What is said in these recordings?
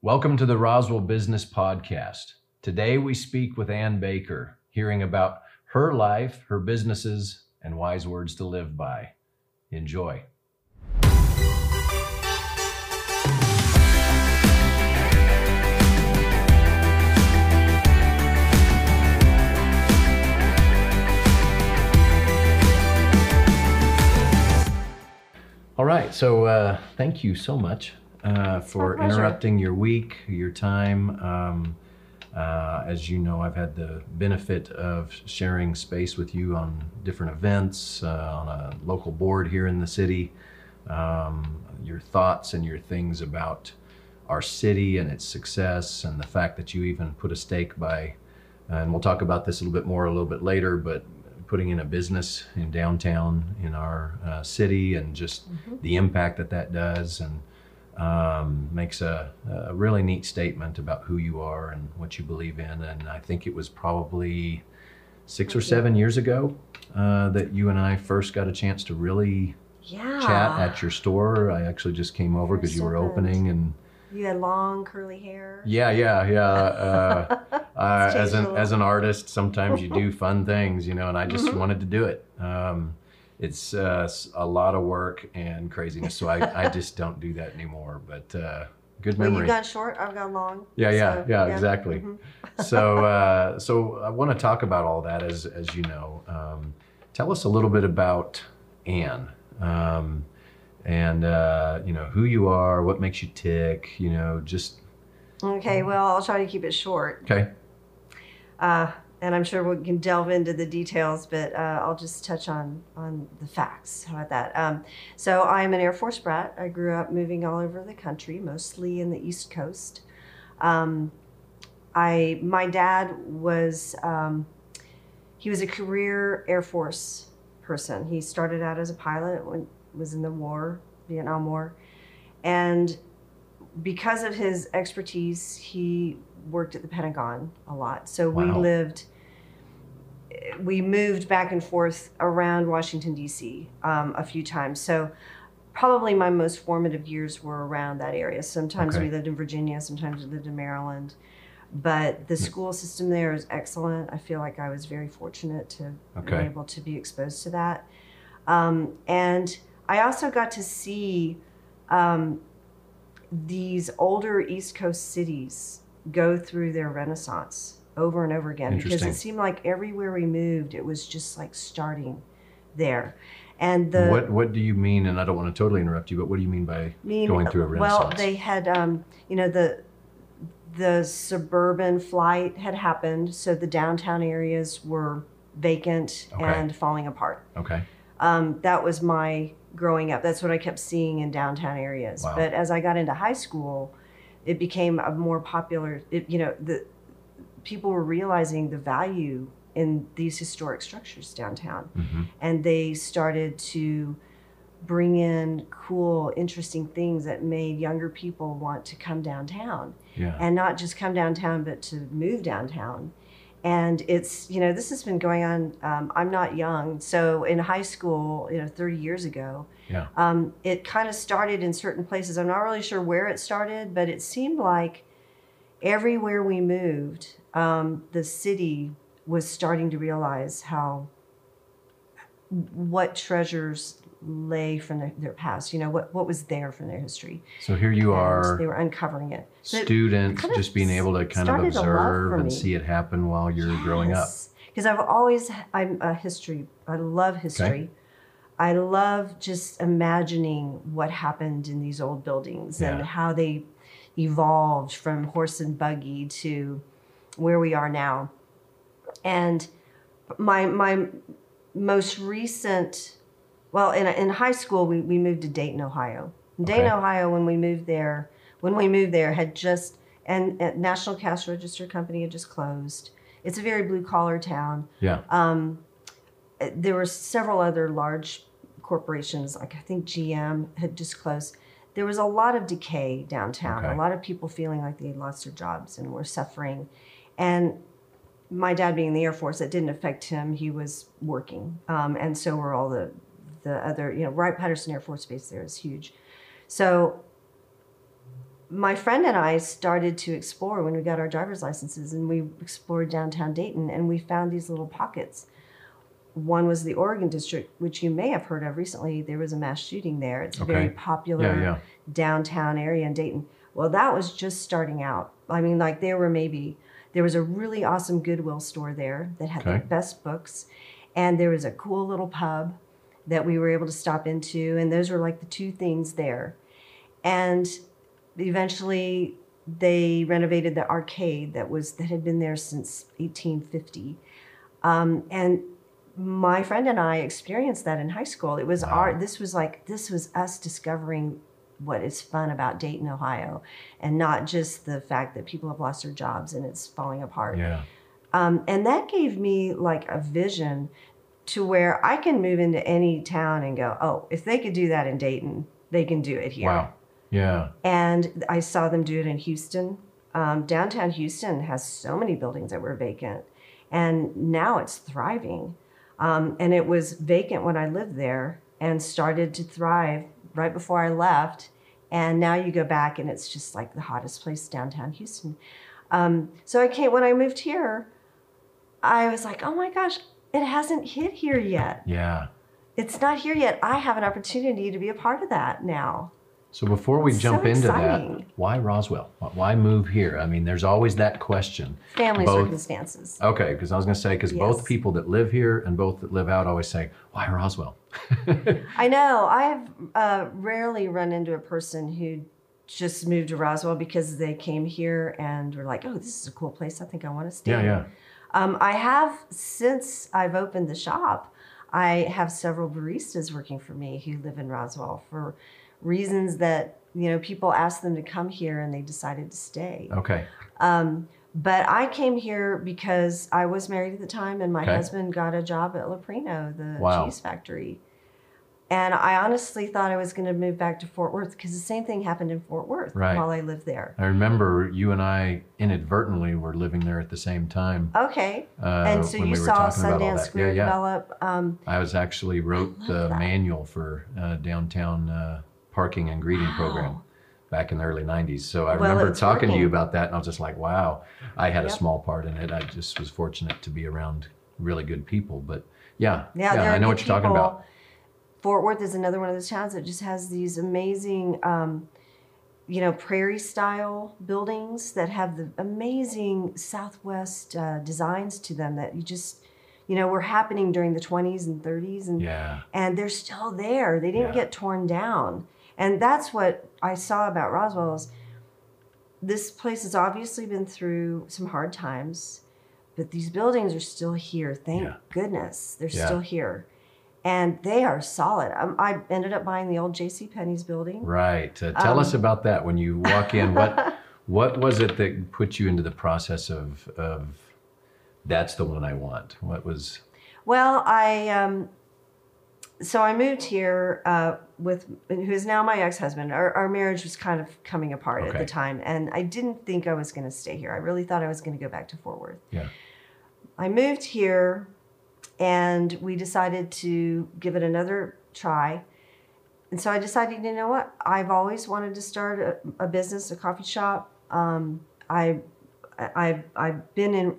Welcome to the Roswell Business Podcast. Today we speak with Anne Baker, hearing about her life, her businesses, and wise words to live by. Enjoy. All right, so uh, thank you so much uh, for interrupting your week, your time. Um, uh, as you know, I've had the benefit of sharing space with you on different events, uh, on a local board here in the city. Um, your thoughts and your things about our city and its success, and the fact that you even put a stake by, and we'll talk about this a little bit more a little bit later, but putting in a business in downtown in our uh, city and just the impact that that does and um, makes a, a really neat statement about who you are and what you believe in. And I think it was probably six or seven years ago uh, that you and I first got a chance to really Yeah. chat at your store. I actually just came over because you were opening and You had long curly hair. yeah, yeah, yeah. Uh, uh, as an as an artist, sometimes you do fun things, you know, and I just Mhm. wanted to do it. Um, it's uh, s- a lot of work and craziness, so I, I just don't do that anymore. But uh, good Well, memory. you got short. I've got long. Yeah, yeah, so, yeah, exactly. mhm. so uh, so I want to talk about all that as as you know. Um, tell us a little bit about Anne. Um, and uh, you know who you are, what makes you tick, you know, just Okay. Well, I'll try to keep it short. okay. And I'm sure we can delve into the details, but uh, I'll just touch on on the facts. How about that? Um, so I'm an Air Force brat. I grew up moving all over the country, mostly in the East Coast. Um, I my dad was um, he was a career Air Force person. He started out as a pilot when was in the war, Vietnam War, and because of his expertise, he worked at the Pentagon a lot. So we lived, we moved back and forth around Washington, D.C. Um, a few times. So probably my most formative years were around that area. Sometimes Okay. we lived in Virginia, sometimes we lived in Maryland. But the school system there is excellent. I feel like I was very fortunate to Okay. be able to be exposed to that. Um, and I also got to see um, these older East Coast cities go through their renaissance over and over again because it seemed like everywhere we moved, it was just like starting there. And the what what do you mean? And I don't want to totally interrupt you, but what do you mean by mean, going through a renaissance? Well, they had, um, you know, the the suburban flight had happened, so the downtown areas were vacant Okay. and falling apart. okay, Um, that was my growing up. That's what I kept seeing in downtown areas. Wow. But as I got into high school, it became a more popular. It, you know, the people were realizing the value in these historic structures downtown, hmm and they started to bring in cool, interesting things that made younger people want to come downtown yeah, and not just come downtown, but to move downtown. And it's, you know, this has been going on. Um, I'm not young. So in high school, you know, 30 years ago, Yeah. um, it kind of started in certain places. I'm not really sure where it started, but it seemed like everywhere we moved, um, the city was starting to realize how, what treasures lay from their, their past, you know, what, what was there from their history. So here you And are, they were uncovering it. So it student, of just being able to kind of started a love observe and see it happen while you're growing up. Because I've always, I'm a history, I love history. I love just imagining what happened in these old buildings Yeah. and how they evolved from horse and buggy to where we are now. And my, my most recent, well, in, in high school, we, we moved to Dayton, Ohio. Dayton, Okay. Ohio, when we moved there, when we moved there, had just, and, and National Cash Register Company had just closed. It's a very blue collar town. Yeah, Um, there were several other large corporations, like I think GM had just closed. There was a lot of decay downtown, Okay. a lot of people feeling like they had lost their jobs and were suffering. And my dad being in the Air Force, that didn't affect him. He was working. Um, and so were all the, the other, you know, Wright Patterson Air Force Base there is huge. So my friend and I started to explore when we got our driver's licenses, and we explored downtown Dayton, and we found these little pockets. One was the Oregon District, which you may have heard of recently. There was a mass shooting there. It's a very popular Yeah, yeah. downtown area in Dayton. Well, that was just starting out. I mean, like there were maybe there was a really awesome Goodwill store there that had Okay. the best books, and there was a cool little pub that we were able to stop into, and those were like the two things there. And eventually, they renovated the arcade that was that had been there since 1850, um, and my friend and I experienced that in high school. It was Wow. our this was like this was us discovering what is fun about Dayton, Ohio, and not just the fact that people have lost their jobs and it's falling apart. Yeah. Um, and that gave me like a vision to where I can move into any town and go, oh, if they could do that in Dayton, they can do it here. Wow. Yeah. And I saw them do it in Houston. Um, downtown Houston has so many buildings that were vacant, and now it's thriving. Um, and it was vacant when I lived there and started to thrive right before I left. And now you go back, and it's just like the hottest place downtown Houston. Um, so I came when I moved here. I was like, oh my gosh, it hasn't hit here yet. Yeah. It's not here yet. I have an opportunity to be a part of that now. So before we It's jump so into that, why Roswell? Why- move here? I mean, there's always that question. Family Both- circumstances. Okay, because I was going to say, because both people that live here and both that live out always say, why Roswell? I know. I've uh, rarely run into a person who just moved to Roswell because they came here and were like, "Oh, this is a cool place. I think I want to stay." yeah, yeah. Um, I have since I've opened the shop. I have several baristas working for me who live in Roswell for reasons that you know people asked them to come here and they decided to stay. Okay. Um, but I came here because I was married at the time, and my Okay. husband got a job at Leprino, the Wow. cheese factory. And I honestly thought I was going to move back to Fort Worth because the same thing happened in Fort Worth Right. while I lived there. I remember you and I inadvertently were living there at the same time. Okay, Uh, and so you we saw Sundance. Square yeah, yeah. develop. Um, I was actually wrote the that. manual for uh, downtown uh, parking and greeting program back in the early 90s. So I Well, remember talking to you about that, and I was just like, wow, I had a small part in it. I just was fortunate to be around really good people. But yeah, yeah, there I know what you're talking about. Fort Worth is another one of those towns that just has these amazing, um, you know, prairie style buildings that have the amazing Southwest uh, designs to them that you just, you know, were happening during the 20s and 30s, and Yeah, and they're still there. They didn't Yeah. get torn down, and that's what I saw about Roswell. Is this place has obviously been through some hard times, but these buildings are still here. Thank Yeah. goodness they're still here, and they are solid. Um, I ended up buying the old J.C. Penney's building. right. Uh, tell Um, us about that. When you walk in, what what was it that put you into the process of of that's the one I want? What was Well, I um, so I moved here uh, with who is now my ex-husband. Our, our marriage was kind of coming apart at the time, and I didn't think I was going to stay here. I really thought I was going to go back to Fort Worth. Yeah. I moved here, and we decided to give it another try. And so I decided, you know what? I've always wanted to start a, a business, a coffee shop. Um, I, I, I've been in,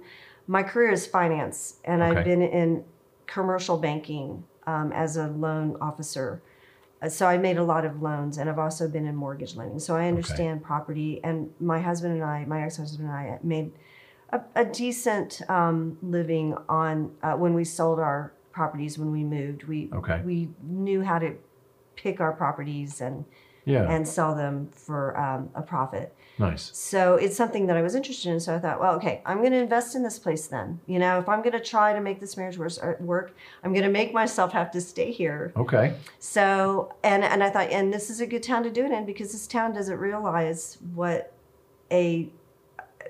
my career is finance, and Okay. I've been in commercial banking um, as a loan officer. Uh, So I made a lot of loans, and I've also been in mortgage lending. So I understand property. And my husband and I, my ex-husband and I, made a, a decent um, living on uh, when we sold our properties when we moved. We Okay. we knew how to pick our properties and yeah and sell them for um, a profit. nice? So it's something that I was interested in. So I thought, well, okay, I'm going to invest in this place then. You know, if I'm going to try to make this marriage uh, work, I'm going to make myself have to stay here. Okay. So, and and I thought, and this is a good town to do it in because this town doesn't realize what a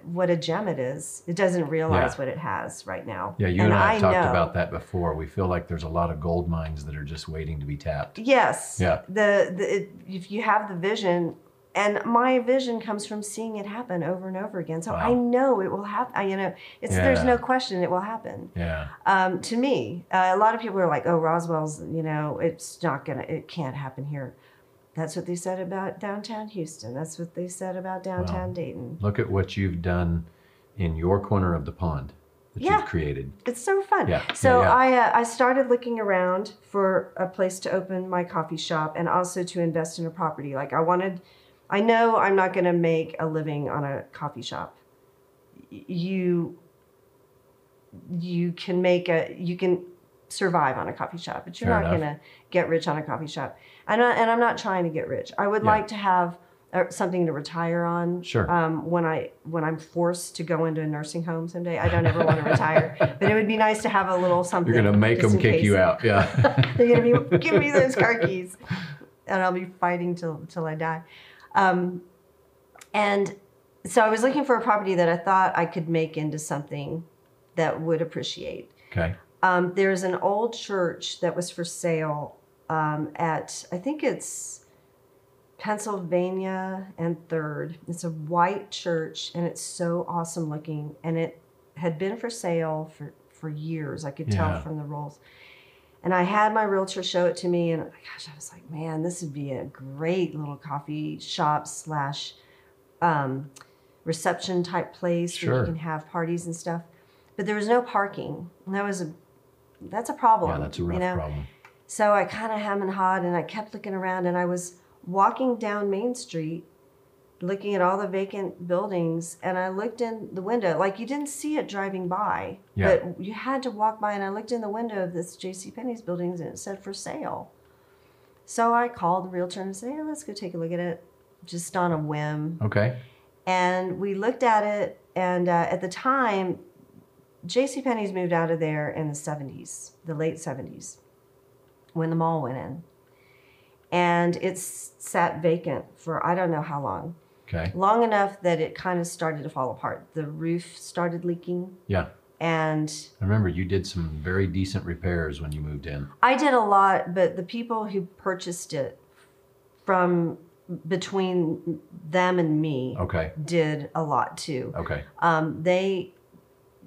what a gem it is. It doesn't realize Yeah. what it has right now. Yeah, you and, I have talked know- about that before. We feel like there's a lot of gold mines that are just waiting to be tapped. Yes. Yeah. The, the it, if you have the vision, and my vision comes from seeing it happen over and over again. So I know it will happen. You know, it's there's no question it will happen. Yeah. Um, to me, uh, a lot of people are like, "Oh, Roswell's. You know, it's not gonna. It can't happen here." That's what they said about downtown Houston. That's what they said about downtown Wow. Dayton. Look at what you've done in your corner of the pond that Yeah. you've created. It's so fun. Yeah, So yeah, yeah. I uh, I started looking around for a place to open my coffee shop and also to invest in a property. Like I wanted, I know I'm not going to make a living on a coffee shop. You you can make a you can survive on a coffee shop, but you're Fair not going to get rich on a coffee shop. And I, and I'm not trying to get rich. I would Yeah. like to have uh, something to retire on. Sure. Um, when I when I'm forced to go into a nursing home someday, I don't ever want to retire, but it would be nice to have a little something. You're going to make them kick case. you out. Yeah. They're gonna be give me those car keys, and I'll be fighting till till I die. Um, and so I was looking for a property that I thought I could make into something that would appreciate. okay. Um, there's an old church that was for sale um, at I think it's Pennsylvania and Third. It's a white church and it's so awesome looking, and it had been for sale for for years. I could Yeah. tell from the rolls. And I had my realtor show it to me, and gosh, I was like, man, this would be a great little coffee shop slash um, reception type place where you can have parties and stuff. But there was no parking, and that was a that's a problem. Yeah, that's a rough you know? problem. So I kind of hem and hawed, and I kept looking around, and I was walking down Main Street, looking at all the vacant buildings, and I looked in the window. Like you didn't see it driving by, Yeah. but you had to walk by, and I looked in the window of this J.C. Penney's buildings, and it said for sale. So I called the realtor and said, hey, let's go take a look at it, just on a whim Okay. and we looked at it and uh, at the time j.c. penney's moved out of there in the 70s the late 70s when the mall went in and it's sat vacant for i don't know how long Okay. long enough that it kind of started to fall apart the roof started leaking Yeah. and I remember you did some very decent repairs when you moved in. i did a lot but the people who purchased it from between them and me Okay. did a lot too Okay. Um, they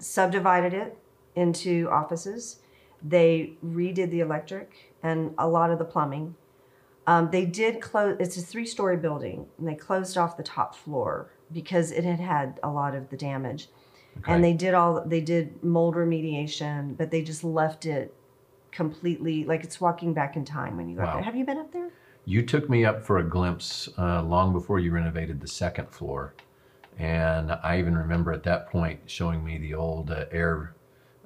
subdivided it into offices. They redid the electric and a lot of the plumbing. Um, they did close. It's a three-story building, and they closed off the top floor because it had had a lot of the damage. Okay. And they did all. They did mold remediation, but they just left it completely like it's walking back in time when you go up there. Have you been up there? You took me up for a glimpse uh, long before you renovated the second floor. And I even remember at that point showing me the old uh, air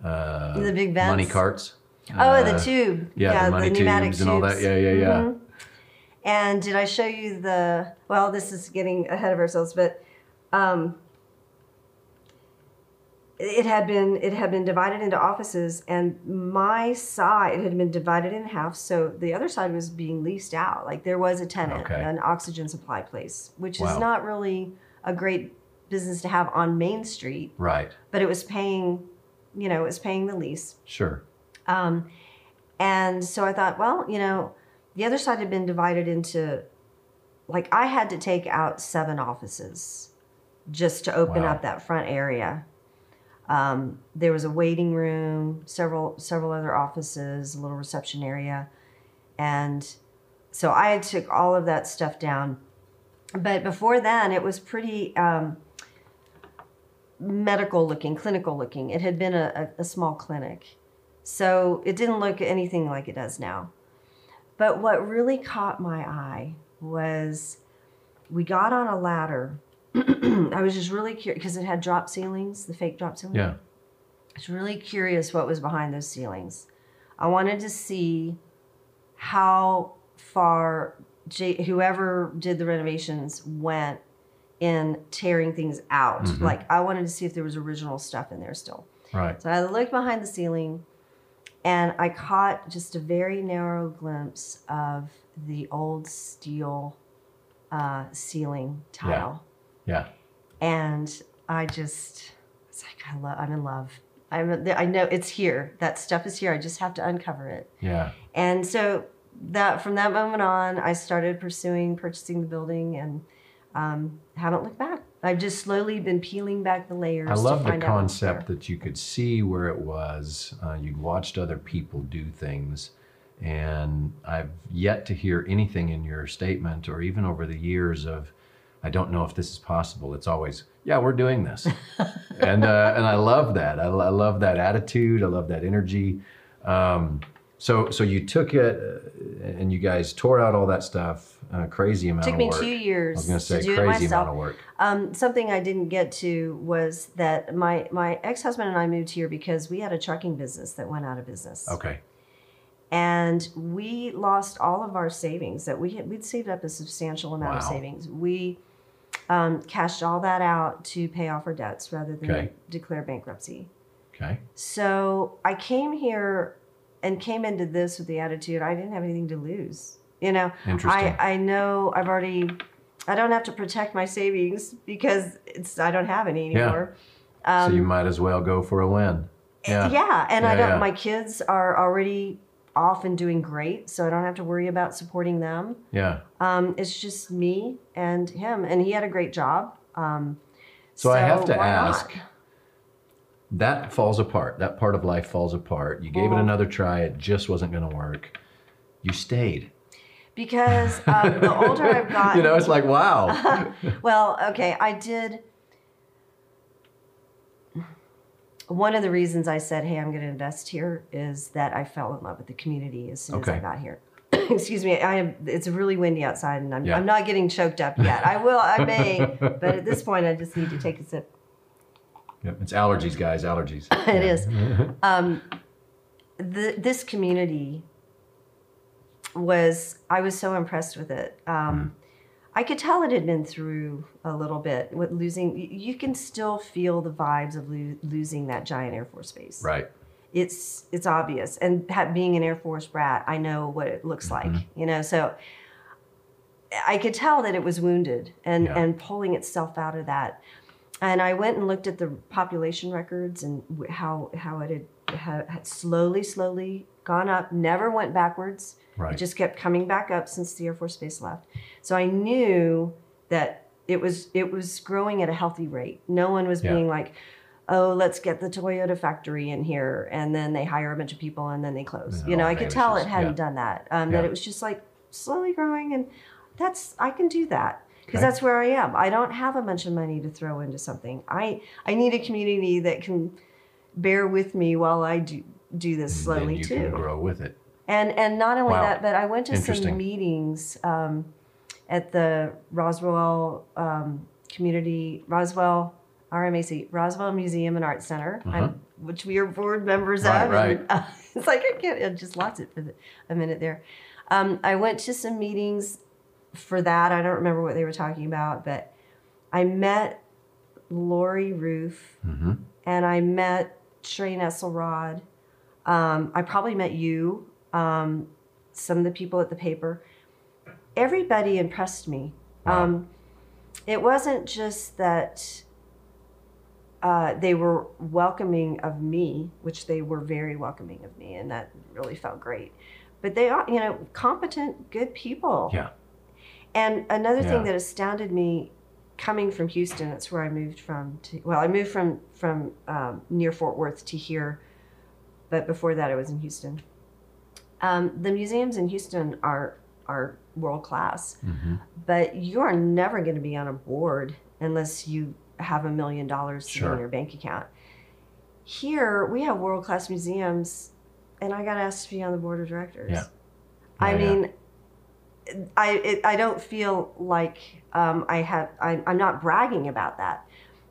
uh, The big money carts. Oh, the Uh, tube. Yeah, the money pneumatic tubes and all that. Yeah, yeah, yeah. Mhm. And did I show you the? Well, this is getting ahead of ourselves, but um, it had been it had been divided into offices, and my side had been divided in half. So the other side was being leased out. Like there was a tenant, Okay. an oxygen supply place, which Wow. is not really a great business to have on Main Street, Right. but it was paying, you know, it was paying the lease. Sure. Um, and so I thought, well, you know, the other side had been divided into, like, I had to take out seven offices just to open Wow. up that front area. Um, there was a waiting room, several several other offices, a little reception area, and so I took all of that stuff down. But before then, it was pretty um, medical looking, clinical looking. It had been a, a, a small clinic. So it didn't look anything like it does now. But what really caught my eye was we got on a ladder. I was just really curious because it had drop ceilings, the fake drop ceilings. Yeah. I was really curious what was behind those ceilings. I wanted to see how far J- whoever did the renovations went in tearing things out. Mhm. Like I wanted to see if there was original stuff in there still. Right. So I looked behind the ceiling and I caught just a very narrow glimpse of the old steel uh, ceiling tile. Yeah. And I just, it's like, I love, I'm in love. I'm, I know it's here. That stuff is here. I just have to uncover it. Yeah. And so that from that moment on, I started pursuing purchasing the building and um, haven't looked back. I've just slowly been peeling back the layers. I love the concept that you could see where it was. Uh, you'd watched other people do things, And I've yet to hear anything in your statement or even over the years of, I don't know if this is possible. It's always, yeah, we're doing this. and, uh, and I love that. I, I love that attitude. I love that energy. Um, so, so you took it uh, and you guys tore out all that stuff, uh, crazy amount of work. took me two years I was going to say to do it crazy myself. amount of work. Um, something I didn't get to was that my my ex husband and I moved here because we had a trucking business that went out of business, Okay. and we lost all of our savings that we had. We'd saved up a substantial amount of savings. We um, cashed all that out to pay off our debts rather than Okay. declare bankruptcy. Okay. So I came here and came into this with the attitude I didn't have anything to lose. You know. I, I know I've already, I don't have to protect my savings because it's I don't have any Yeah. anymore. Um, so you might as well go for a win. yeah. Yeah. and I don't. yeah. My kids are already off and doing great, so I don't have to worry about supporting them. Yeah. Um, it's just me and him, and he had a great job. Um, So, I have to ask. not? That falls apart. That part of life falls apart. You gave it Mhm. another try. It just wasn't going to work. You stayed. because um, the older I've gotten, you know, it's like wow. well, okay, I did. One of the reasons I said, "Hey, I'm going to invest here," is that I fell in love with the community as soon as I got here. Excuse me, I am. It's really windy outside, and I'm, Yeah. I'm not getting choked up yet. I will, I may, but at this point, I just need to take a sip. Yep, it's allergies, guys. Allergies. It is. Um, the, this community was, I was so impressed with it. Um, I could tell it had been through a little bit with losing. You can still feel the vibes of lo- losing that giant Air Force base. Right. It's it's obvious, and being an Air Force brat, I know what it looks like. You know, so I could tell that it was wounded and Yeah. and pulling itself out of that. And I went and looked at the population records and how how it had, had, had slowly, slowly gone up, never went backwards. Right. It just kept coming back up since the Air Force Base left. So I knew that it was it was growing at a healthy rate. No one was Yeah. being like, "Oh, let's get the Toyota factory in here," and then they hire a bunch of people and then they close. It you know, I could tell it hadn't Yeah. done that. Um, That it was just like slowly growing, and that's I can do that because Okay. that's where I am. I don't have a bunch of money to throw into something. I I need a community that can bear with me while I do do this slowly too. can grow with it. And and not only Wow. that, but I went to some meetings um, at the Roswell um, Community Roswell RMAC Roswell Museum and Art Center, Uh-huh. I'm- which we are board members Right, of. right. And, uh, it's like I can't. I just lost it for the, a minute there. Um, I went to some meetings for that. I don't remember what they were talking about, but I met Lori Roof hmm and I met Trey Nesselrod. Um, I probably met you, um, some of the people at the paper. Everybody impressed me. Wow. Um, it wasn't just that uh, they were welcoming of me, which they were very welcoming of me, and that really felt great. But they are, you know, competent, good people. Yeah. And another Yeah. thing that astounded me, coming from Houston, that's where I moved from. To, well, I moved from from um, near Fort Worth to here, but before that, I was in Houston. Um, the museums in Houston are are world class, hmm but you are never going to be on a board unless you have a million dollars Sure. in your bank account. Here, we have world class museums, and I got asked to be on the board of directors. Yeah. I mean, yeah. I it, I don't feel like um, I have. I, I'm not bragging about that.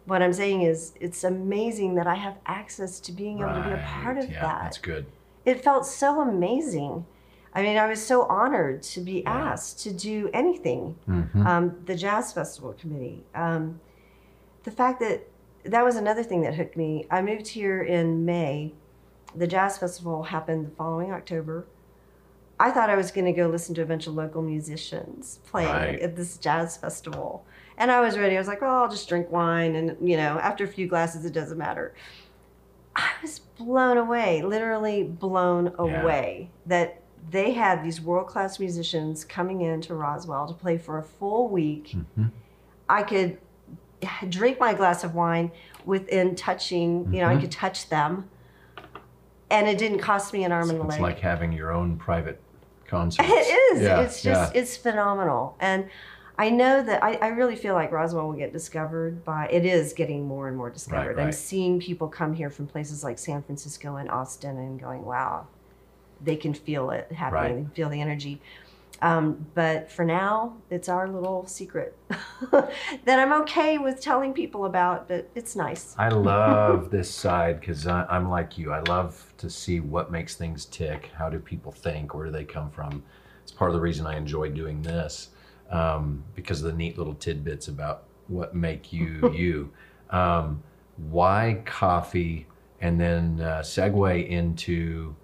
What I'm saying is, it's amazing that I have access to being able to be a part of yeah, that That's good. it felt so amazing. I mean, I was so honored to be Yeah. asked to do anything. hmm Um, the Jazz Festival Committee. Um, the fact that that was another thing that hooked me. I moved here in May. The Jazz Festival happened the following October. I thought I was going to go listen to a bunch of local musicians playing Right. at this jazz festival. And I was ready. I was like, oh, I'll just drink wine. And, you know, after a few glasses, it doesn't matter. I was blown away, literally blown Yeah. away that they had these world class musicians coming into Roswell to play for a full week. hmm I could drink my glass of wine within touching, you know, I Mhm. could touch them. And it didn't cost me an arm and a leg. It's like having your own private concert. It is. Yeah, it's just yeah. it's phenomenal. And I know that I, I really feel like Roswell will get discovered by it is getting more and more discovered. I'm seeing people come here from places like San Francisco and Austin and going, wow, they can feel it happening, Right. they can feel the energy. Um, but for now, it's our little secret that I'm okay with telling people about, but it's nice. I love this side because I'm like you. I love to see what makes things tick. How do people think? Where do they come from? It's part of the reason I enjoy doing this um, because of the neat little tidbits about what make you you. Um, why coffee? And then uh, segue into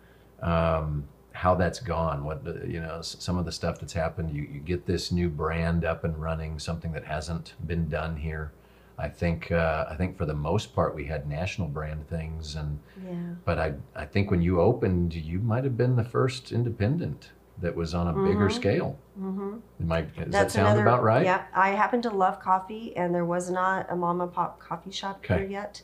um, how that's gone. What you know, some of the stuff that's happened. You, you get this new brand up and running, something that hasn't been done here. I think uh, I think for the most part we had national brand things, and Yeah. but I I think when you opened, you might have been the first independent that was on a bigger Mhm. scale. Mm-hmm. Does that sound another, about right? Yeah, I happen to love coffee, and there was not a mom and pop coffee shop Okay. here yet.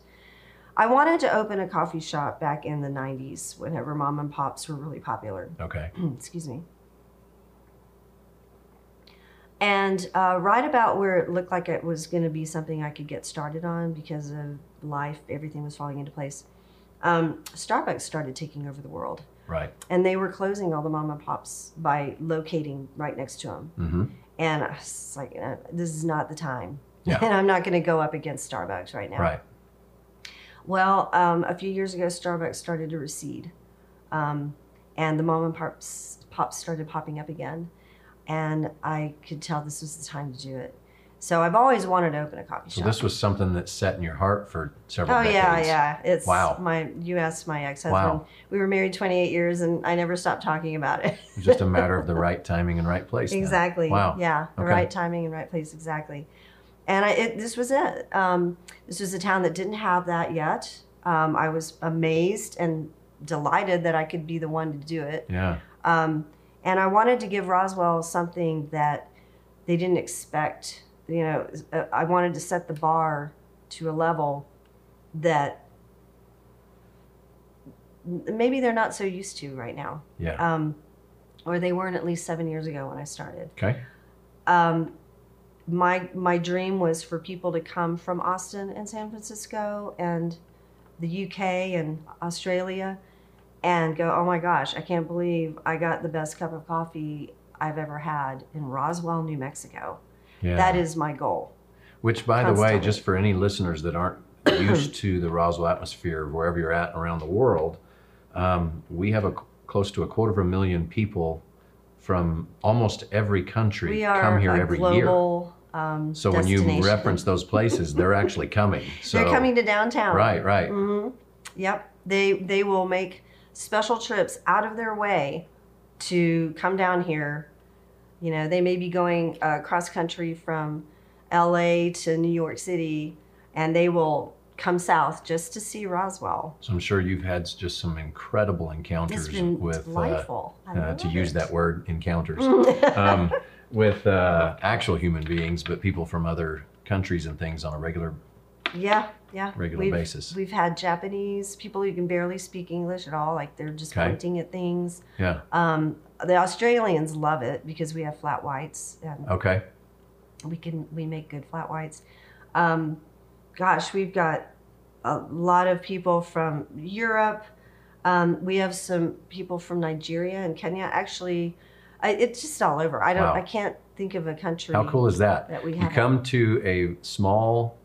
I wanted to open a coffee shop back in the '90s, whenever mom and pops were really popular. Okay. Excuse me. And uh, right about where it looked like it was going to be something I could get started on because of life, everything was falling into place. Um, Starbucks started taking over the world, Right. and they were closing all the mom and pops by locating right next to them. Mm-hmm. And I was like, uh, this is not the time. Yeah. And I'm not going to go up against Starbucks right now. Right. Well, um, a few years ago, Starbucks started to recede. Um, and the mom and pops, pops started popping up again. And I could tell this was the time to do it. So I've always wanted to open a coffee shop. So this was something that set in your heart for several years? Oh decades. yeah, yeah. It's Wow. my you asked my ex-husband. Wow. We were married 28 years and I never stopped talking about it. Just a matter of the right timing and right place. Exactly. Wow. Yeah, the Okay. right timing and right place. Exactly. And I, it, this was it. Um, this was a town that didn't have that yet. Um, I was amazed and delighted that I could be the one to do it. Yeah. Um, and I wanted to give Roswell something that they didn't expect. You know, uh, I wanted to set the bar to a level that maybe they're not so used to right now, Yeah. um, or they weren't at least seven years ago when I started Okay. um, my my dream was for people to come from Austin and San Francisco and the UK and Australia and go, oh my gosh, I can't believe I got the best cup of coffee I've ever had in Roswell, New Mexico. Yeah. That is my goal. Which, by the way, just for any listeners that aren't used to the Roswell atmosphere, wherever you're at around the world, um, we have a close to a quarter of a million people from almost every country come here every year. global um, So when you reference those places, they're actually coming. So they're coming to downtown. right, right. hmm Yep. They they will make special trips out of their way to come down here. You know, they may be going uh, cross country from L.A. to New York City, and they will come south just to see Roswell. So I'm sure you've had just some incredible encounters It's been with, uh, uh, to use that word, encounters. um, with uh, actual human beings, but people from other countries and things on a regular yeah, yeah. regular we've, basis. We've had Japanese people who can barely speak English at all, like they're just Okay. pointing at things. Yeah. Um, the Australians love it because we have flat whites and Okay. we can we make good flat whites. Um, gosh, we've got a lot of people from Europe. Um, we have some people from Nigeria and Kenya. Actually, I, it's just all over. I don't. Wow. I can't think of a country. How cool is that? that we You have? come to a small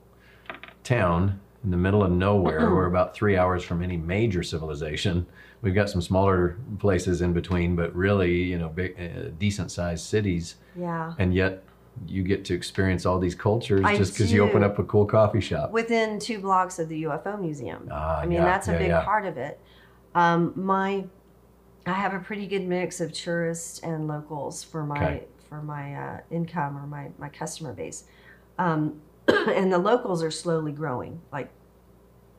town in the middle of nowhere. We're about three hours from any major civilization. We've got some smaller places in between, but really, you know, big, uh, decent sized cities. yeah. And yet you get to experience all these cultures I just because you open up a cool coffee shop. Within two blocks of the UFO museum. Ah, I mean, yeah, that's a yeah, big yeah. part of it. Um, my, I have a pretty good mix of tourists and locals for my Okay. for my uh, income or my my customer base, um, and the locals are slowly growing. Like,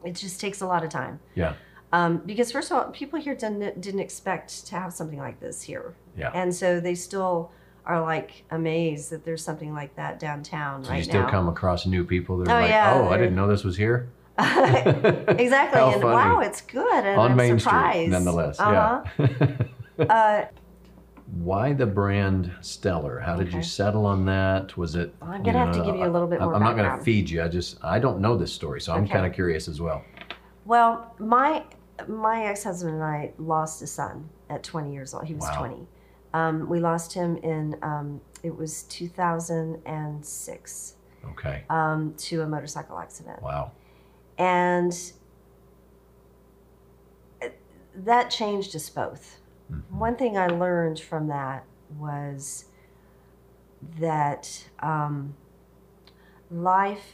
it just takes a lot of time. Yeah. Um, because first of all, people here didn't didn't expect to have something like this here, Yeah. and so they still are like amazed that there's something like that downtown So right you still now. come across new people that are Oh, like, yeah, oh, I didn't know this was here. exactly. And funny. wow, it's good. And On I'm Main surprised. Street, nonetheless. Uh-huh. Yeah. Uh, Why the brand Stellar? How did you settle on that? Was it? I'm gonna have to give you a little bit I'm- more I'm not going to feed you. I just I don't know this story, so I'm Okay. kind of curious as well. well, my my ex husband and I lost a son at 20 years old. He was Wow. 20. Um, we lost him in um, it was 2006 Okay. um, to a motorcycle accident. Wow. And that changed us both. Mhm. One thing I learned from that was that um, life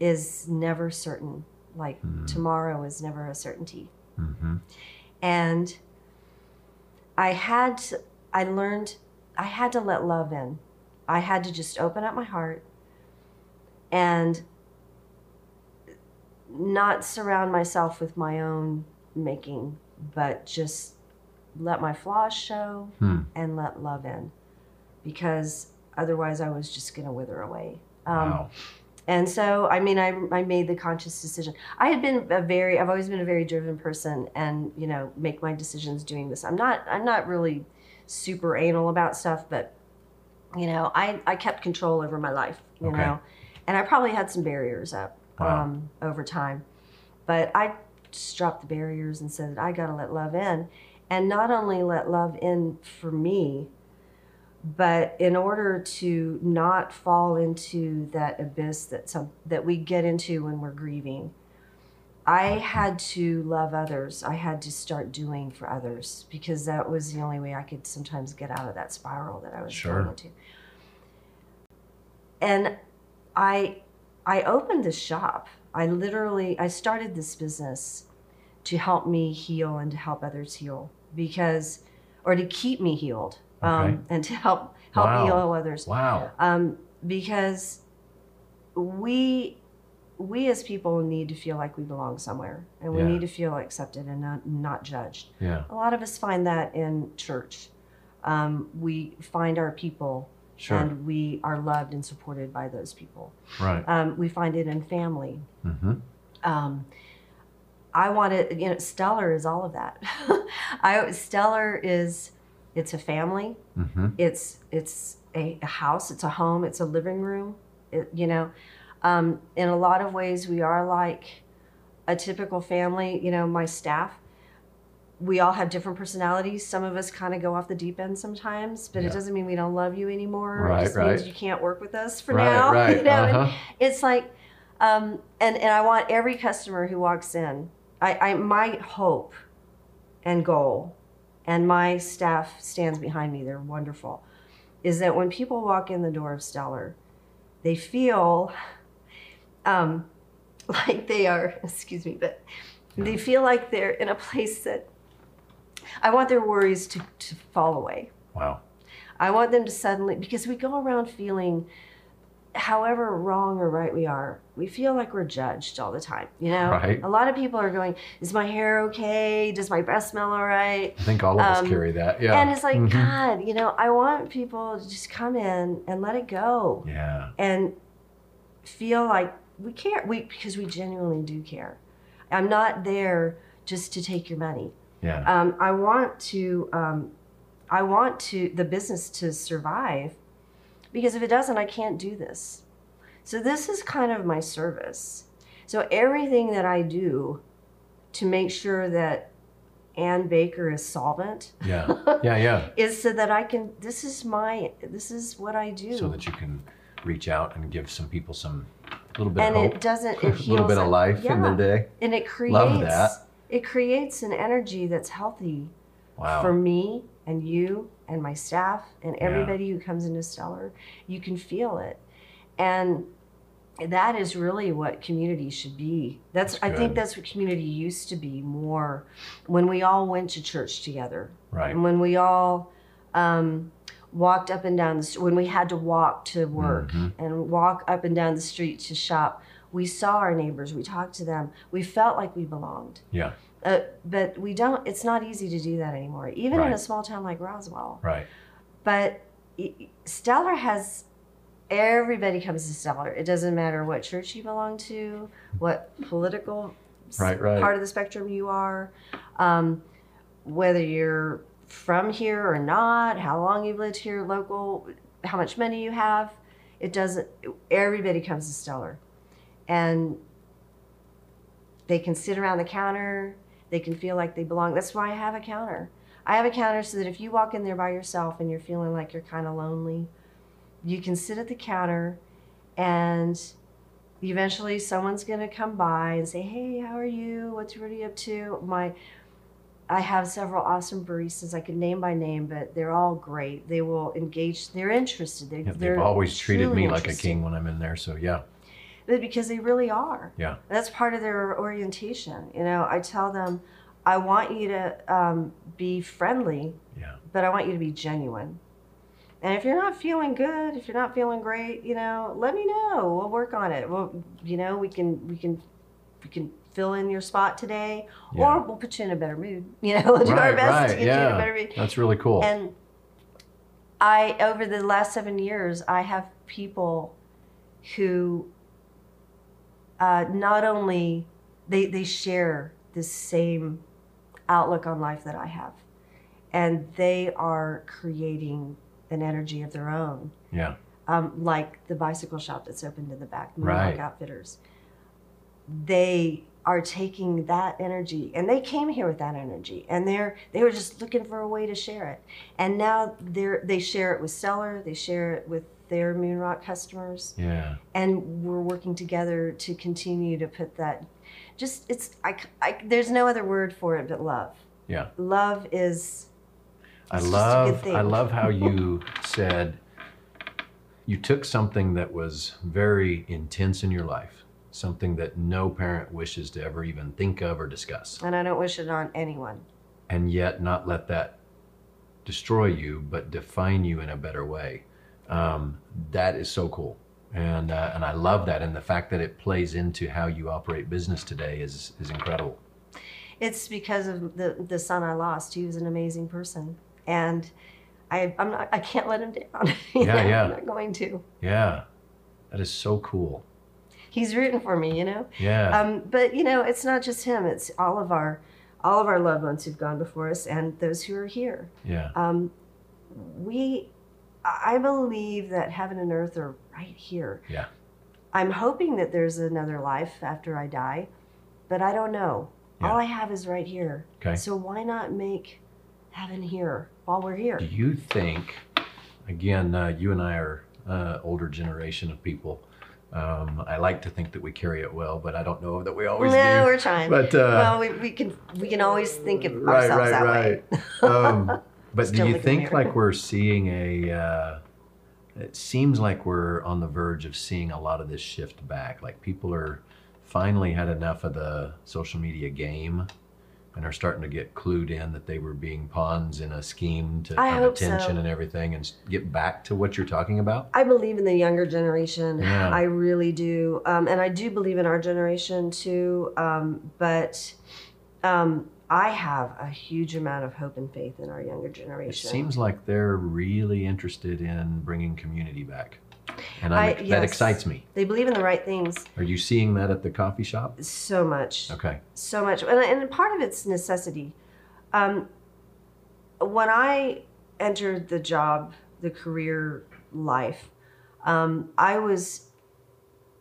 is never certain. Like Mhm. tomorrow is never a certainty. hmm And I had, to, I learned, I had to let love in. I had to just open up my heart and not surround myself with my own making, but just let my flaws show Hmm. and let love in because otherwise I was just going to wither away. Um, wow. and so, I mean, I, I made the conscious decision. I had been a very, I've always been a very driven person and, you know, make my decisions doing this. I'm not, I'm not really super anal about stuff, but, you know, I, I kept control over my life, you Okay. know, and I probably had some barriers up Wow. um, over time. But I just dropped the barriers and said, I got to let love in. And not only let love in for me, but in order to not fall into that abyss that some that we get into when we're grieving i had to love others i had to start doing for others because that was the only way i could sometimes get out of that spiral that i was Sure. going into and i i opened this shop i literally i started this business to help me heal and to help others heal because or to keep me healed Okay. um, and to help help Wow. heal others Wow. um, because we we as people need to feel like we belong somewhere and we Yeah. need to feel accepted and not, not judged Yeah. a lot of us find that in church um, we find our people Sure. and we are loved and supported by those people right. um, we find it in family Mm-hmm. um, I wanted, you know, Stellar is all of that. I Stellar is, it's a family. Mm-hmm. It's it's a, a house. It's a home. It's a living room. It, you know, um, in a lot of ways, we are like a typical family. You know, my staff. We all have different personalities. Some of us kind of go off the deep end sometimes, but Yeah. it doesn't mean we don't love you anymore. Right, it just right. means you can't work with us for right. now. Right. you know? Uh-huh. it's like um, and and i want every customer who walks in I, I my hope and goal and my staff stands behind me they're wonderful is that when people walk in the door of stellar they feel um, like they are excuse me but they feel like they're in a place that i want their worries to, to fall away Wow. I want them to suddenly, because we go around feeling, however wrong or right we are, we feel like we're judged all the time. You know, Right. a lot of people are going, "Is my hair okay? Does my breath smell all right?" I think all of us Um, carry that. Yeah. And it's like, Mhm. God, you know, I want people to just come in and let it go Yeah. and feel like we care. We because we genuinely do care. I'm not there just to take your money. Yeah. Um, I want to, um, I want to the business to survive, because if it doesn't, I can't do this. So this is kind of my service. So everything that I do to make sure that Anne Baker is solvent Yeah. Yeah. Yeah. is so that I can. This is my. This is what I do. So that you can reach out and give some people some little bit and of hope, it doesn't. It a little bit of life in their day. And it creates. Love that. It creates an energy that's healthy Wow. for me and you and my staff and Yeah. everybody who comes into Stellar. You can feel it. And that is really what community should be. That's, That's I think that's what community used to be more when we all went to church together. right. And when we all um, walked up and down the when we had to walk to work Mhm. and walk up and down the street to shop, we saw our neighbors, we talked to them, we felt like we belonged. Yeah. Uh, but we don't. It's not easy to do that anymore, even in a small town like Roswell. Right. But Stellar has everybody comes to Stellar. It doesn't matter what church you belong to, what political Right, right. part of the spectrum you are, um, whether you're from here or not, how long you've lived here, local, how much money you have. It doesn't. Everybody comes to Stellar, and they can sit around the counter. They can feel like they belong. That's why I have a counter. I have a counter so that if you walk in there by yourself and you're feeling like you're kind of lonely, you can sit at the counter and eventually someone's going to come by and say, "Hey, how are you? What's what are you up to?" My I have several awesome baristas I could name by name, but they're all great. They will engage. They're interested. They, Yeah, they're they've always treated me like a king when I'm in there. So yeah, because they really are. Yeah. That's part of their orientation. You know, I tell them, I want you to um, be friendly, yeah, but I want you to be genuine. And if you're not feeling good, if you're not feeling great, you know, let me know. We'll work on it. Well, you know, we can we can we can fill in your spot today, Yeah. or we'll put you in a better mood. You know, we'll do our best right, to get you in a better mood. that's really cool. And I, over the last seven years, I have people who uh, not only they they share the same outlook on life that I have, and they are creating an energy of their own, yeah, um, like the bicycle shop that's opened in the back, Moonwalk Right. Outfitters. They are taking that energy, and they came here with that energy, and they're they were just looking for a way to share it, and now they're they share it with Stellar, they share it with their Moonrock customers, yeah. and we're working together to continue to put that. Just it's I, I there's no other word for it but love. Yeah. Love is. I It's just a good love. I love how you said you took something that was very intense in your life, something that no parent wishes to ever even think of or discuss, And I don't wish it on anyone. and yet not let that destroy you, but define you in a better way. Um, that is so cool, and uh, and I love that, and the fact that it plays into how you operate business today is is incredible. It's because of the the son I lost. He was an amazing person, and I I'm not I can't let him down. Yeah, yeah. I'm not going to. Yeah, that is so cool. He's rooting for me, you know. Yeah, Um, but you know, it's not just him. It's all of our all of our loved ones who've gone before us and those who are here. yeah, Um, we, I believe that heaven and earth are right here. Yeah. I'm hoping that there's another life after I die, but I don't know. Yeah. All I have is right here. Okay. So why not make heaven here while we're here? Do you think, again, uh, you and I are uh, older generation of people. Um, I like to think that we carry it well, but I don't know that we always no, do. we're trying. But uh, well, we, we can we can always think of right, ourselves right, that right. um, but Still do you look in the think like we're seeing a? Uh, it seems like we're on the verge of seeing a lot of this shift back. Like people are finally had enough of the social media game. And are starting to get clued in that they were being pawns in a scheme to I have hope so. attention and everything, and get back to what you're talking about. I believe in the younger generation. Yeah. I really do. Um, and I do believe in our generation too. Um, but um, I have a huge amount of hope and faith in our younger generation. It seems like they're really interested in bringing community back, and I- that excites me. they believe in the right things Are you seeing that at the coffee shop? so much. Okay. so much and, and part of it's necessity um, when i entered the job the career life um, i was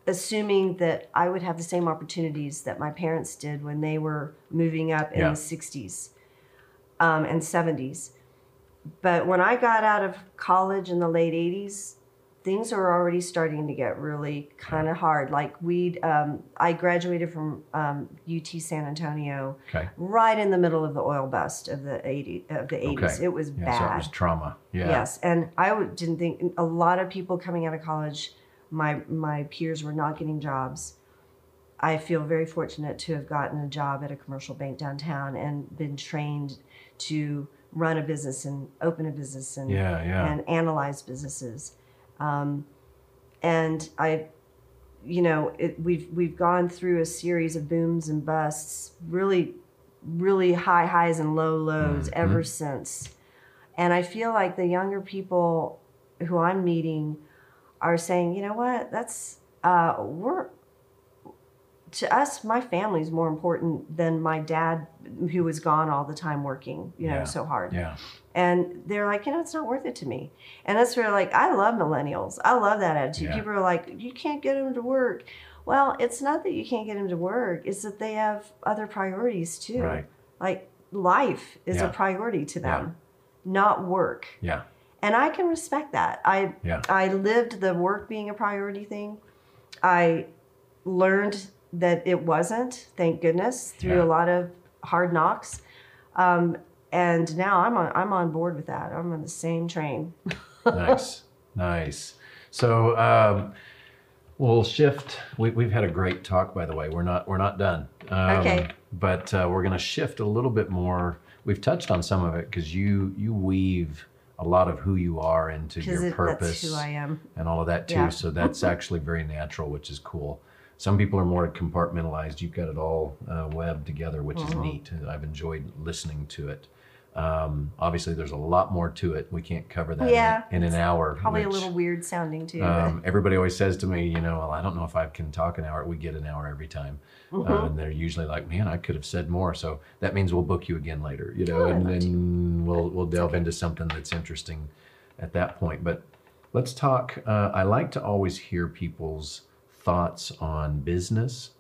assuming that i would have the same opportunities that my parents did when they were moving up in Yeah. the 60s um, and 70s but when i got out of college in the late 80s things were already starting to get really kind of hard. Like we, um, I graduated from um, UT San Antonio Okay. right in the middle of the oil bust of the 80 of the 80s. Okay. It was Yeah. bad. So it was trauma. Yeah. Yes, and I didn't think a lot of people coming out of college, my my peers were not getting jobs. I feel very fortunate to have gotten a job at a commercial bank downtown and been trained to run a business and open a business and Yeah. Yeah. and analyze businesses. Um, and I, you know, it, we've we've gone through a series of booms and busts, really, really high highs and low lows Mhm. ever since. And I feel like the younger people who I'm meeting are saying, you know what, that's uh, we're to us, my family's more important than my dad, who was gone all the time working, you know, Yeah. so hard. Yeah. And they're like, you know, it's not worth it to me. And that's where, like, I love millennials. I love that attitude. Yeah. People are like, you can't get them to work. Well, it's not that you can't get them to work, it's that they have other priorities too. Right. Like, life is Yeah. a priority to them, not work. Yeah. And I can respect that. I Yeah. I lived the work being a priority thing. I learned that it wasn't, thank goodness, through Yeah. a lot of hard knocks. Um, and now I'm on I'm on board with that. I'm on the same train. nice, nice. So um, we'll shift. We, we've had a great talk, by the way. We're not we're not done. Um, Okay. But uh, we're going to shift a little bit more. We've touched on some of it because you you weave a lot of who you are into your purpose that's who I am. and all of that too. Yeah. So that's actually very natural, which is cool. Some people are more compartmentalized. You've got it all uh, webbed together, which is Mhm. neat. I've enjoyed listening to it. Um, obviously, there's a lot more to it. We can't cover that in- Yeah, in, an hour. Probably a little weird sounding too. Um, everybody always says to me, you know, well, I don't know if I can talk an hour. We get an hour every time, uh, Mhm. and they're usually like, "Man, I could have said more." So that means we'll book you again later, you know, Oh, and then we'll we'll delve into something that's interesting at that point. But let's talk. Uh, I like to always hear people's thoughts on business.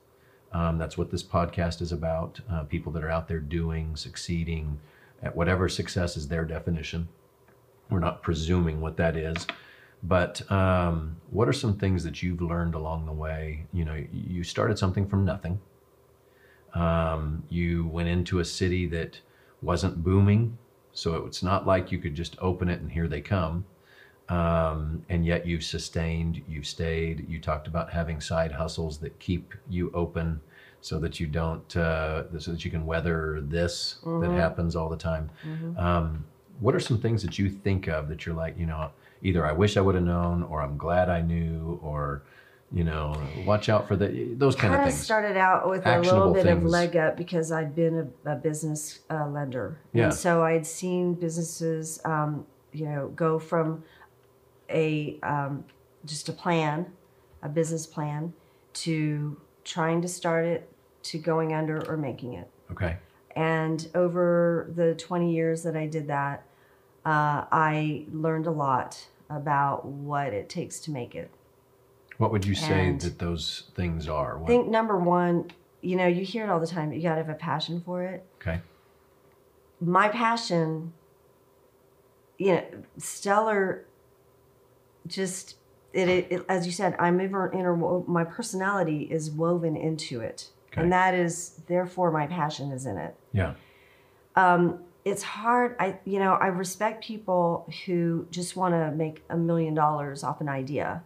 Um, that's what this podcast is about. Uh, people that are out there doing, succeeding at whatever success is their definition. We're not presuming what that is. But um, what are some things that you've learned along the way? You know, you started something from nothing. Um, you went into a city that wasn't booming, so it's not like you could just open it and here they come. Um, and yet you've sustained, you've stayed. You talked about having side hustles that keep you open, so that you don't, uh, so that you can weather this that Mhm. happens all the time. Mhm. Um, what are some things that you think of that you're like, you know, either I wish I would have known, or I'm glad I knew, or you know, watch out for the those kind of kind of things. started out with a little bit of leg up because I'd been a, a business uh, lender, Yeah. and so I'd seen businesses, um, you know, go from a um, just a plan, a business plan, to trying to start it, to going under or making it. okay, And over the 20 years that I did that, uh, I learned a lot about what it takes to make it. what would you say And- that those things are? I think number one, you know, you hear it all the time. You got to have a passion for it. okay, My passion, you know, stellar. Just it, it, as you said, I'm ever interwo- My personality is woven into it, Okay. and that is therefore my passion is in it. yeah, um, it's hard. I, you know, I respect people who just want to make a million dollars off an idea.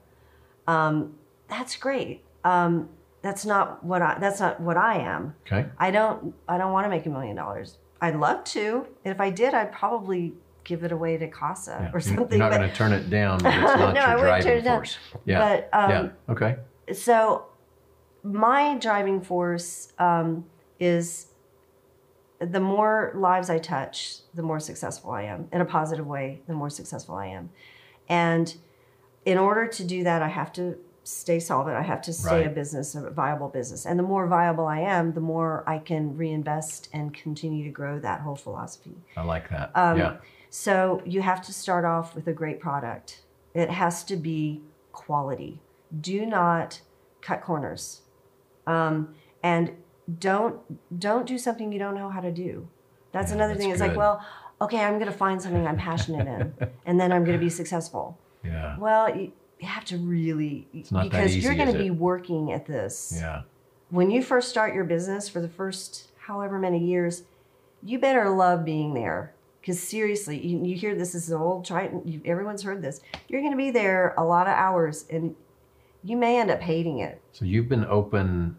Um, that's great. Um, that's not what I. That's not what I am. okay, I don't. I don't want to make a million dollars. I'd love to. If I did, I'd probably give it away to CASA yeah. or something. You're not going to turn it down, it's not No, I your wouldn't turn it down. force. Yeah, but um, yeah, okay, so my driving force um, is the more lives I touch, the more successful I am in a positive way. The more successful I am, and in order to do that, I have to stay solvent. I have to stay a business, a viable business, and the more viable I am, the more I can reinvest and continue to grow that whole philosophy. I like that. Um, yeah, So you have to start off with a great product. It has to be quality. Do not cut corners, um, and don't don't do something you don't know how to do. That's Yeah, another that's thing. It's like, well, okay, I'm going to find something I'm passionate in, and then I'm going to be successful. yeah, Well, you, you have to really because you're going to be working at this yeah, when you first start your business for the first however many years, you better love being there. Because seriously, you, you hear this, this is an old Triton, everyone's heard this. You're going to be there a lot of hours and you may end up hating it. So you've been open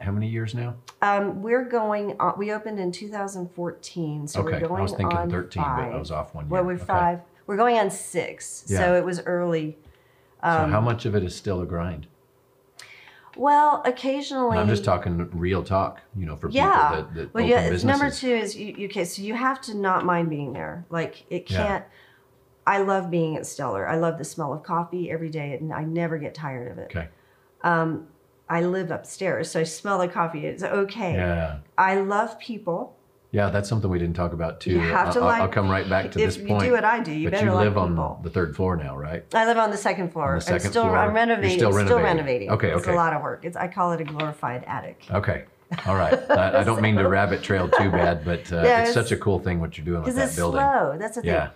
how many years now? Um, we're going, on, we opened in 2014, so okay, we're going I was thinking on 13, five. but I was off one year. Well, we're Okay. five. We're going on six, Yeah. so it was early. So Um, how much of it is still a grind? Well, occasionally. I'm just talking real talk, you know, for Yeah. people that, that Well, yeah. businesses. Number two is you. Okay, so you have to not mind being there. Like it can't. I love being at Stellar. I love the smell of coffee every day, and I never get tired of it. Okay. Um, I live upstairs, so I smell the coffee. It's okay. Yeah. I love people. Yeah, that's something we didn't talk about too. You have to I'll, I'll come right back to if this you point. do what I do, you but better you like live people. on the third floor now, right? I live on the second floor. On the second I'm still floor. I'm renovating. still Still renovating. renovating. Okay, It's a lot of work. It's I call it a glorified attic. Okay. All right. I, I don't mean to rabbit trail too bad, but uh, Yeah, it's, it's- such a cool thing what you're doing with that it's building. slow. That's the thing. Yeah.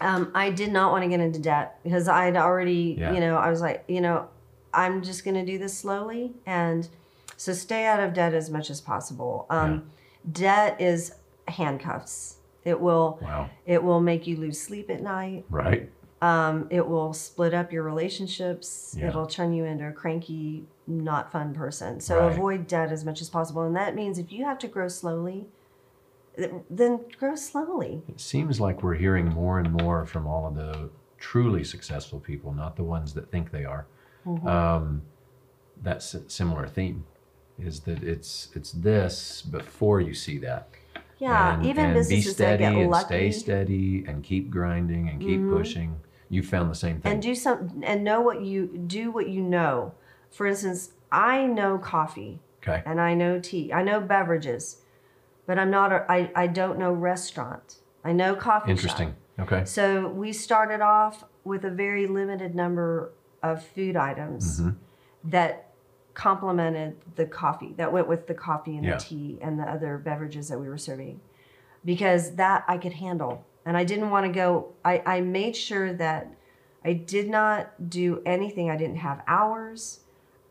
Um, I did not want to get into debt because I'd already, Yeah. you know, I was like, you know, I'm just going to do this slowly. And so stay out of debt as much as possible. Um, Debt is handcuffs. It will, Wow. it will make you lose sleep at night. Right. Um, it will split up your relationships. Yeah. It'll turn you into a cranky, not fun person. So Right. avoid debt as much as possible. And that means if you have to grow slowly, then grow slowly. It seems like we're hearing more and more from all of the truly successful people, not the ones that think they are. Mm-hmm. Um, that's a similar theme is that it's it's this before you see that. Yeah, and, even and businesses be steady that get and lucky stay steady and keep grinding and keep Mhm. pushing. You found the same thing. and do some and know what you do what you know. For instance, I know coffee okay. and I know tea. I know beverages, but I'm not a, I, I don't know restaurant. I know coffee. shop. Interesting. Okay. So we started off with a very limited number of food items Mhm. that complemented the coffee that went with the coffee and Yeah. the tea and the other beverages that we were serving because that I could handle. And I didn't want to go, I, I made sure that I did not do anything. I didn't have hours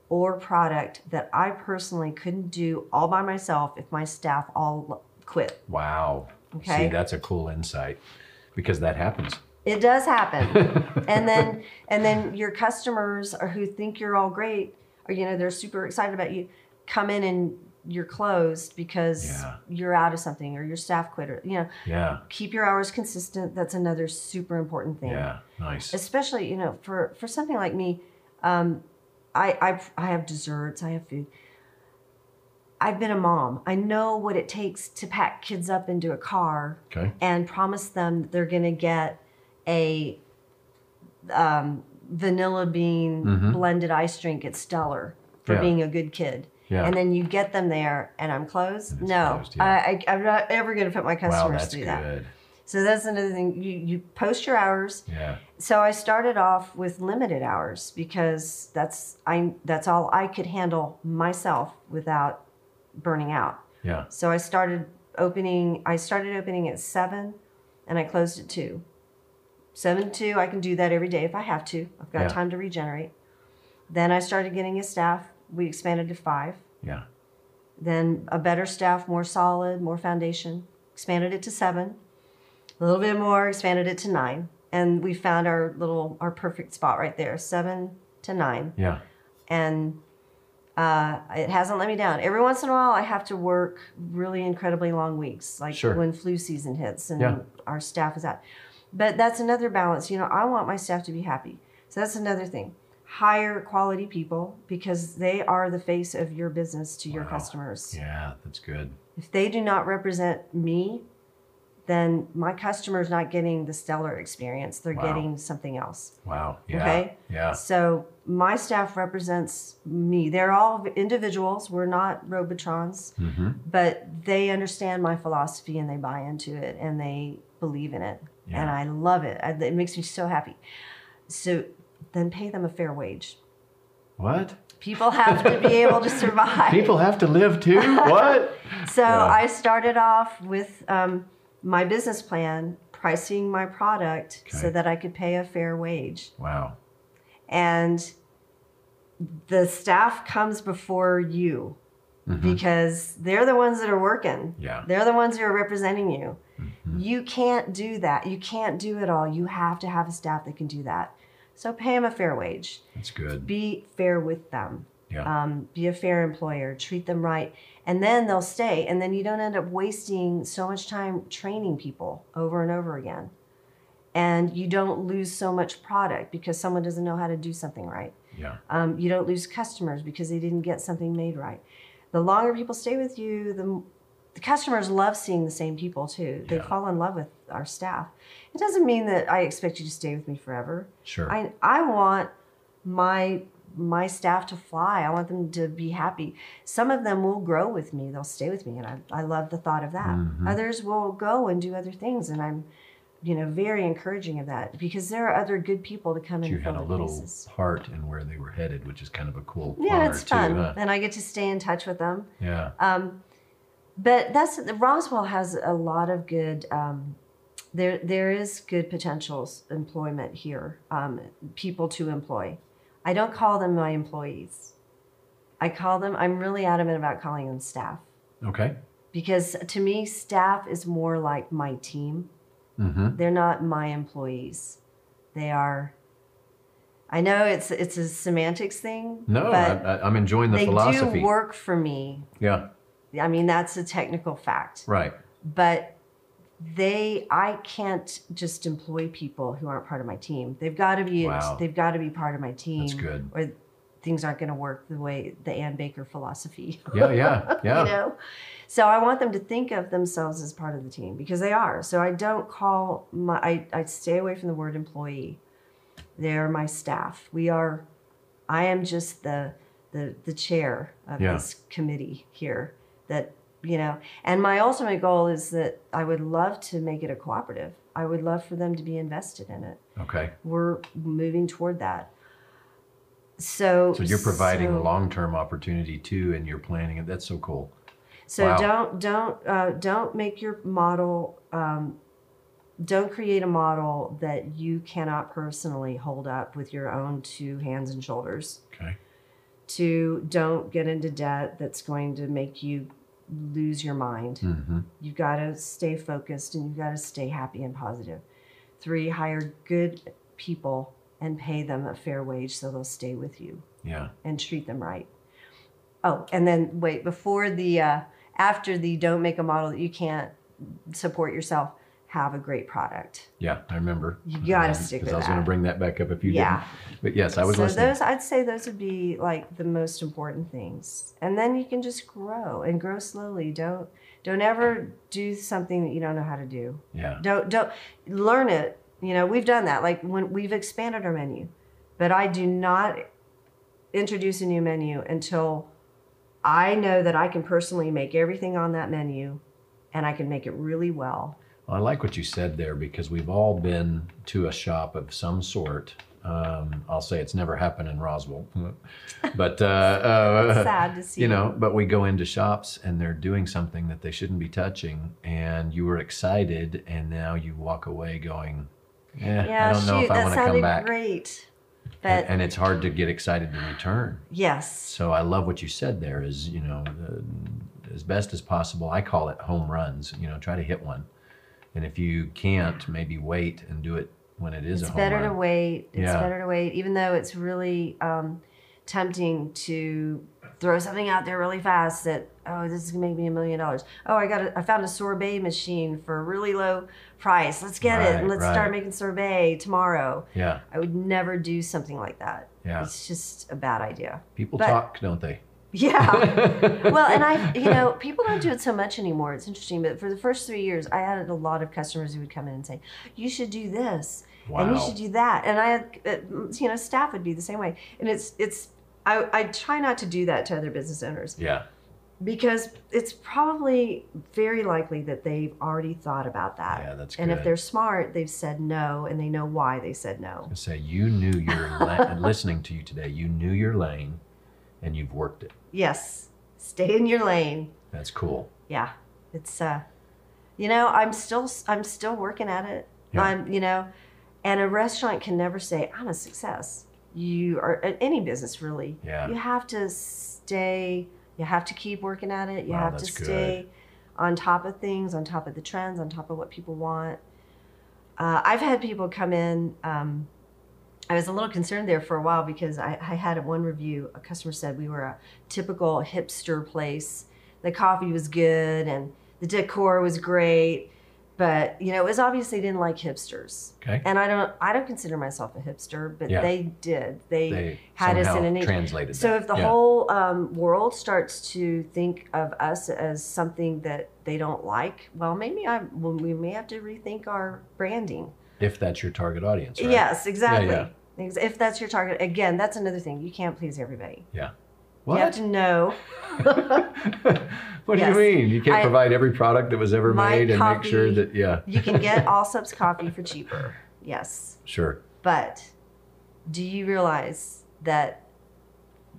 or product that I personally couldn't do all by myself if my staff all quit. Wow. Okay. See, that's a cool insight because that happens. It does happen. and then and then your customers or who think you're all great or you know they're super excited about you come in and you're closed because Yeah. you're out of something or your staff quit or you know Yeah. keep your hours consistent that's another super important thing Yeah. Nice. especially you know for for something like me um i i i have desserts i have food i've been a mom i know what it takes to pack kids up into a car Okay. and promise them they're going to get a um, vanilla bean Mhm. blended ice drink at Stellar for Yeah. being a good kid. Yeah. And then you get them there and I'm closed? And no, closed, yeah. I, I, I'm not ever going to put my wow, customers that's through good. that. So that's another thing. You, you post your hours. Yeah. So I started off with limited hours because that's I that's all I could handle myself without burning out. Yeah. So I started opening. I started opening at seven, and I closed at two. Seven to two, I can do that every day if I have to. I've got Yeah. time to regenerate. Then I started getting a staff. We expanded to five. Yeah. Then a better staff, more solid, more foundation. Expanded it to seven. A little bit more, expanded it to nine, and we found our little our perfect spot right there, seven to nine Yeah. and uh, it hasn't let me down. Every once in a while, I have to work really incredibly long weeks, like Sure. when flu season hits and Yeah. our staff is out. But that's another balance. You know, I want my staff to be happy. So that's another thing. Hire quality people because they are the face of your business to your customers. Yeah. That's good. If they do not represent me, then my customer's not getting the stellar experience. They're Wow. getting something else. Wow. Yeah. Okay. Yeah. So my staff represents me. They're all individuals. We're not Robotrons, Mm-hmm. but they understand my philosophy and they buy into it and they believe in it. And I love it. I, it makes me so happy. So then pay them a fair wage. What? People have to be able to survive. People have to live too. what? So Yeah. I started off with um, my business plan, pricing my product so that I could pay a fair wage. Wow. and the staff comes before you Mhm. because they're the ones that are working. Yeah. They're the ones who are representing you. Mhm. You can't do that. You can't do it all. You have to have a staff that can do that. So pay them a fair wage. That's good. Be fair with them. Yeah. Um, be a fair employer. Treat them right. And then they'll stay. And then you don't end up wasting so much time training people over and over again. And you don't lose so much product because someone doesn't know how to do something right. Yeah. Um, you don't lose customers because they didn't get something made right. The longer people stay with you, the the customers love seeing the same people too. They Yeah. fall in love with our staff. It doesn't mean that I expect you to stay with me forever. Sure. I I want my my staff to fly. I want them to be happy. Some of them will grow with me. They'll stay with me, and I I love the thought of that. Mhm. Others will go and do other things, and I'm you know very encouraging of that because there are other good people to come in. you had a little places. heart in where they were headed, which is kind of a cool Yeah, it's too. fun, huh? and I get to stay in touch with them. Yeah. Um, but that's Roswell has a lot of good. Um, there, there is good potentials employment here. Um, people to employ. I don't call them my employees. I call them. I'm really adamant about calling them staff Okay. because to me, staff is more like my team. Mm-hmm. They're not my employees. They are. I know it's it's a semantics thing. No, but I, I'm enjoying the they philosophy. do work for me. Yeah. I mean, that's a technical fact. Right. but they i can't just employ people who aren't part of my team they've got to be Wow. they've got to be part of my team That's good. or things aren't going to work the way the Anne Baker philosophy Yeah. Yeah. Yeah. you know so i want them to think of themselves as part of the team because they are so i don't call my i, I stay away from the word employee they're my staff we are i am just the the, the chair of Yeah. this committee here that you know and my ultimate goal is that i would love to make it a cooperative i would love for them to be invested in it Okay. we're moving toward that so So you're providing so- long-term opportunity too, and you're planning it. That's so cool. So Wow. don't don't uh, don't make your model. Um, don't create a model that you cannot personally hold up with your own two hands and shoulders. Okay. To don't get into debt that's going to make you lose your mind. Mm-hmm. You've got to stay focused and you've got to stay happy and positive. Three, hire good people and pay them a fair wage so they'll stay with you Yeah. and treat them right. Oh, and then wait, before the, uh, after the don't make a model that you can't support yourself, have a great product. Yeah. I remember. You gotta Um, stick with that. I was going to bring that back up if you Yeah. didn't. But yes, I was so listening. those, I'd say those would be like the most important things. And then you can just grow and grow slowly. Don't, don't ever do something that you don't know how to do. yeah. Don't, don't learn it. You know, we've done that. Like when we've expanded our menu, but I do not introduce a new menu until I know that I can personally make everything on that menu and I can make it really well. I like what you said there because we've all been to a shop of some sort. Um, I'll say it's never happened in Roswell, but uh, uh, Sad to see. you know. But we go into shops and they're doing something that they shouldn't be touching, and you were excited, and now you walk away going, "Yeah, yeah, I don't know shoot, if I want to come back." great. But And, and it's hard to get excited to return. yes, So I love what you said there. Is you know, uh, as best as possible. I call it home runs. You know, try to hit one, and if you can't, maybe wait and do it when it is it's better run. to wait. It's Yeah. better to wait, even though it's really um, tempting to throw something out there really fast that oh this is gonna make me a million dollars. Oh I got a, I found a sorbet machine for a really low price. Let's get it and let's right. start making sorbet tomorrow. Yeah, I would never do something like that. yeah. It's just a bad idea. People but- talk, don't they? Yeah. well, and I, you know, people don't do it so much anymore. It's interesting, but for the first three years, I had a lot of customers who would come in and say, "You should do this, and you should do that," and I, had, uh, you know, staff would be the same way. And it's, it's, I, I try not to do that to other business owners Yeah, because it's probably very likely that they've already thought about that. yeah. That's and good. if they're smart, they've said no, and they know why they said no. I say you knew your la- listening to you today. You knew your lane, and you've worked it. Yes, stay in your lane. That's cool. yeah it's uh you know i'm still i'm still working at it Yeah. i'm you know and a restaurant can never say i'm a success you are any business really Yeah. you have to stay you have to keep working at it you Wow, have to that's good. stay on top of things on top of the trends on top of what people want uh, i've had people come in um, I was a little concerned there for a while because I, I had one review. A customer said we were a typical hipster place. The coffee was good and the decor was great, but you know, it was obvious they didn't like hipsters. Okay. And I don't, I don't consider myself a hipster, but Yeah. they did. They, They had us in an translated so that. if the Yeah. whole um, world starts to think of us as something that they don't like, well, maybe I, well, we may have to rethink our branding. If that's your target audience, right? Yes, exactly. yeah. Ex- If that's your target, again, that's another thing. You can't please everybody. Yeah. What? You have to know. what do Yes. you mean? You can't I- provide every product that was ever made and make sure that yeah, You can get all Allsup's coffee for cheaper. Yes. sure. But do you realize that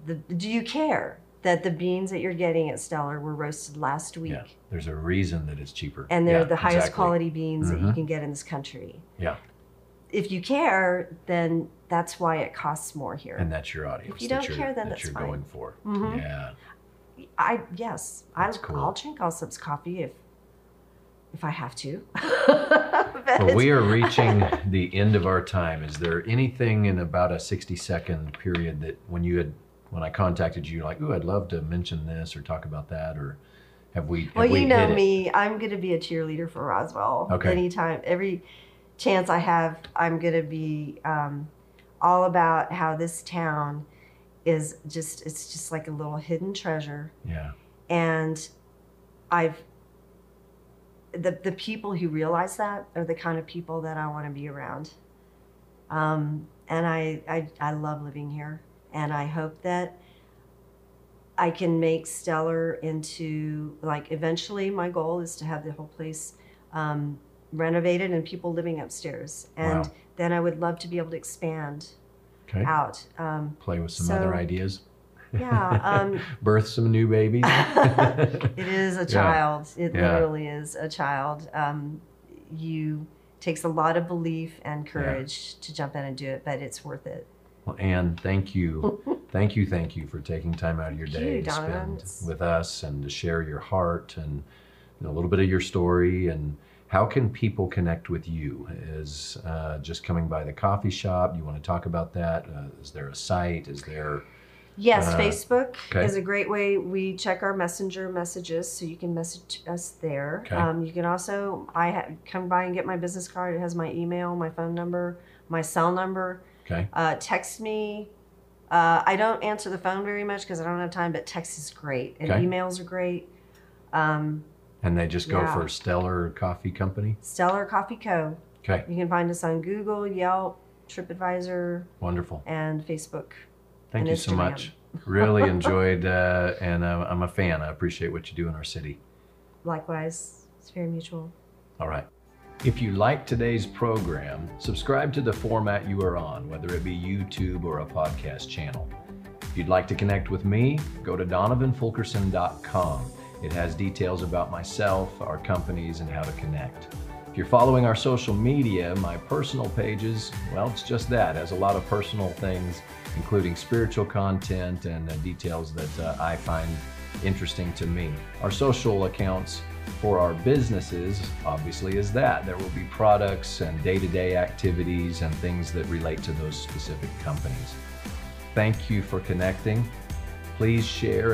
the do you care that the beans that you're getting at Stellar were roasted last week Yeah. There's a reason that it's cheaper. and they're Yeah, the highest exactly. quality beans that you Mhm. can get in this country? Yeah. If you care, then that's why it costs more here. And that's your audience. If you don't care, then that that's you're fine. going for. Mhm. Yeah. I yes, I, cool. I'll drink all Allsup's coffee if if I have to. Well, we are reaching the end of our time. Is there anything in about a 60 second period that when you had, when I contacted you, like, ooh, I'd love to mention this or talk about that, or have we? Have Well, we you know hit it? me. I'm going to be a cheerleader for Roswell. Okay. Anytime, every chance I have, I'm going to be um, all about how this town is just, it's just like a little hidden treasure. Yeah. And I've, the, the people who realize that are the kind of people that I want to be around. Um, and I, I, I love living here. And I hope that I can make Stellar into, like, eventually my goal is to have the whole place um, renovated and people living upstairs. And Wow. then I would love to be able to expand Okay. out. Um, Play with some So- other ideas. yeah. Um, Birth some new babies. it is a Yeah. child. It Yeah. literally is a child. Um, you takes a lot of belief and courage to jump in and do it, but it's worth it. Well, Anne, thank you. Thank you, thank you for taking time out of your day you, to Donovan. spend with us and to share your heart and you know, a little bit of your story. And how can people connect with you? Is uh, just coming by the coffee shop? You want to talk about that? Uh, is there a site? Is there? Yes, Uh, Facebook okay. is a great way. We check our messenger messages, so you can message us there. Okay. Um, you can also I ha- come by and get my business card. It has my email, my phone number, my cell number. Okay. Uh, text me. Uh, I don't answer the phone very much because I don't have time, but text is great and Okay. emails are great. Um, And they just go Yeah. for Stellar Coffee Company. Stellar Coffee Co. Okay. You can find us on Google, Yelp, TripAdvisor, Wonderful. and Facebook. Thank And you so much. Really enjoyed, uh, and uh, I'm a fan. I appreciate what you do in our city. Likewise, it's very mutual. All right. If you like today's program, subscribe to the format you are on, whether it be YouTube or a podcast channel. If you'd like to connect with me, go to donovanfulkerson.com. It has details about myself, our companies, and how to connect. If you're following our social media, my personal pages, well, it's just that. It has a lot of personal things, including spiritual content and uh, details that uh, I find interesting to me. Our social accounts for our businesses, obviously, is that. There will be products and day to day activities and things that relate to those specific companies. Thank you for connecting. Please share